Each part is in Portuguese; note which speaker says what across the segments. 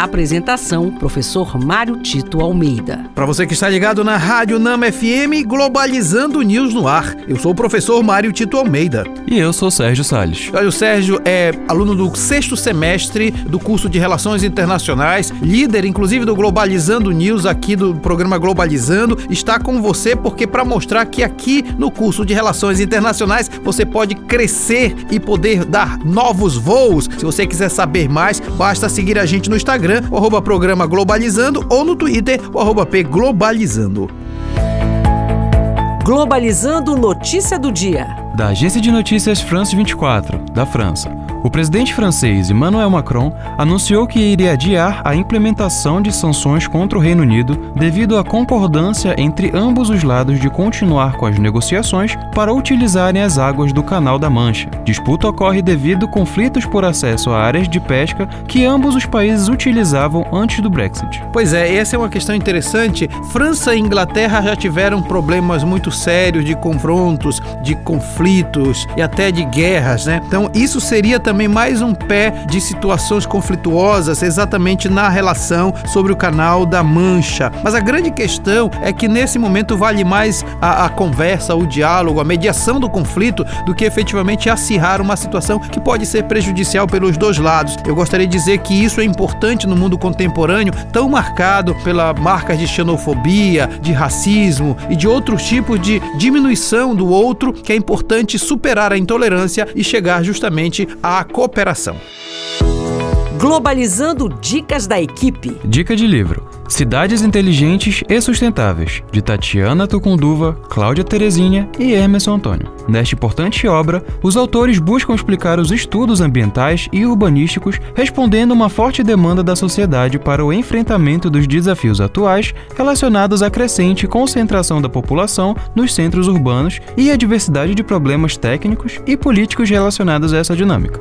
Speaker 1: Apresentação: Professor Mário Tito Almeida.
Speaker 2: Para você que está ligado na Rádio Nama FM, Globalizando News no ar. Eu sou o professor Mário Tito Almeida.
Speaker 3: E eu sou Sérgio Salles.
Speaker 2: Olha, o Sérgio é aluno do sexto semestre do curso de Relações Internacionais, líder inclusive do Globalizando News aqui do programa Globalizando. Está com você porque para mostrar que aqui no curso de Relações Internacionais você pode crescer e poder dar novos voos. Se você quiser saber mais, basta seguir a gente no Instagram Instagram, o arroba programa Globalizando, ou no Twitter, o arroba P Globalizando.
Speaker 1: Globalizando notícia do dia.
Speaker 3: Da agência de notícias France 24, da França. O presidente francês Emmanuel Macron anunciou que iria adiar a implementação de sanções contra o Reino Unido devido à concordância entre ambos os lados de continuar com as negociações para utilizarem as águas do Canal da Mancha. Disputa ocorre devido a conflitos por acesso a áreas de pesca que ambos os países utilizavam antes do Brexit.
Speaker 2: Pois é, essa é uma questão interessante. França e Inglaterra já tiveram problemas muito sérios de confrontos, de conflitos e até de guerras, né? Então isso seria também também mais um pé de situações conflituosas exatamente na relação sobre o canal da Mancha. Mas a grande questão é que nesse momento vale mais a, a conversa, o diálogo, a mediação do conflito do que efetivamente acirrar uma situação que pode ser prejudicial pelos dois lados. Eu gostaria de dizer que isso é importante no mundo contemporâneo, tão marcado pela marcas de xenofobia, de racismo e de outros tipos de diminuição do outro, que é importante superar a intolerância e chegar justamente a cooperação.
Speaker 1: Globalizando dicas da equipe.
Speaker 3: Dica de livro: Cidades Inteligentes e Sustentáveis, de Tatiana Tucunduva, Cláudia Terezinha e Emerson Antônio. Nesta importante obra, os autores buscam explicar os estudos ambientais e urbanísticos, respondendo a uma forte demanda da sociedade para o enfrentamento dos desafios atuais relacionados à crescente concentração da população nos centros urbanos e à diversidade de problemas técnicos e políticos relacionados a essa dinâmica.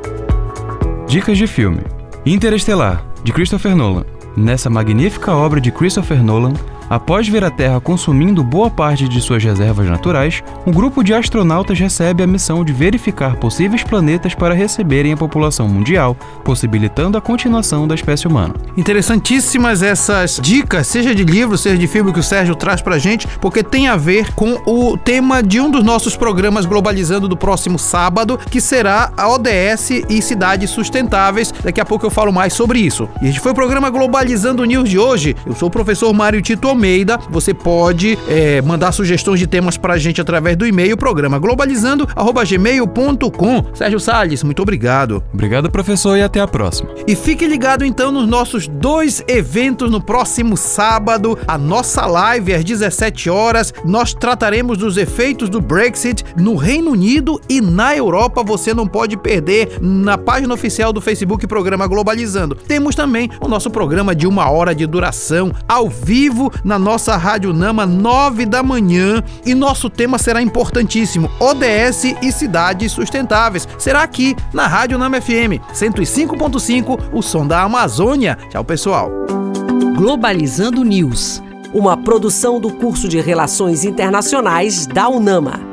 Speaker 3: Dicas de filme: Interestelar, de Christopher Nolan. Nessa magnífica obra de Christopher Nolan, após ver a Terra consumindo boa parte de suas reservas naturais, um grupo de astronautas recebe a missão de verificar possíveis planetas para receberem a população mundial, possibilitando a continuação da espécie humana.
Speaker 2: Interessantíssimas essas dicas, seja de livro, seja de filme que o Sérgio traz pra gente, porque tem a ver com o tema de um dos nossos programas Globalizando do próximo sábado, que será a ODS e cidades sustentáveis. Daqui a pouco eu falo mais sobre isso. E este foi o programa Globalizando News de hoje. Eu sou o professor Mário Tito Almeida. Você pode é, mandar sugestões de temas pra gente através do e-mail programa globalizando@gmail.com. Sérgio Salles, muito obrigado.
Speaker 3: Obrigado, professor, e até a próxima.
Speaker 2: E fique ligado então nos nossos dois eventos no próximo sábado. A nossa live às 17 horas. Nós trataremos dos efeitos do Brexit no Reino Unido e na Europa. Você não pode perder na página oficial do Facebook Programa Globalizando. Temos também o nosso programa de uma hora de duração ao vivo na nossa Rádio Nama, 9 da manhã. E nosso tema será importantíssimo: ODS e cidades sustentáveis. Será aqui na Rádio Nama FM 105.5, o som da Amazônia. Tchau, pessoal.
Speaker 1: Globalizando News, uma produção do curso de Relações Internacionais da UNAMA.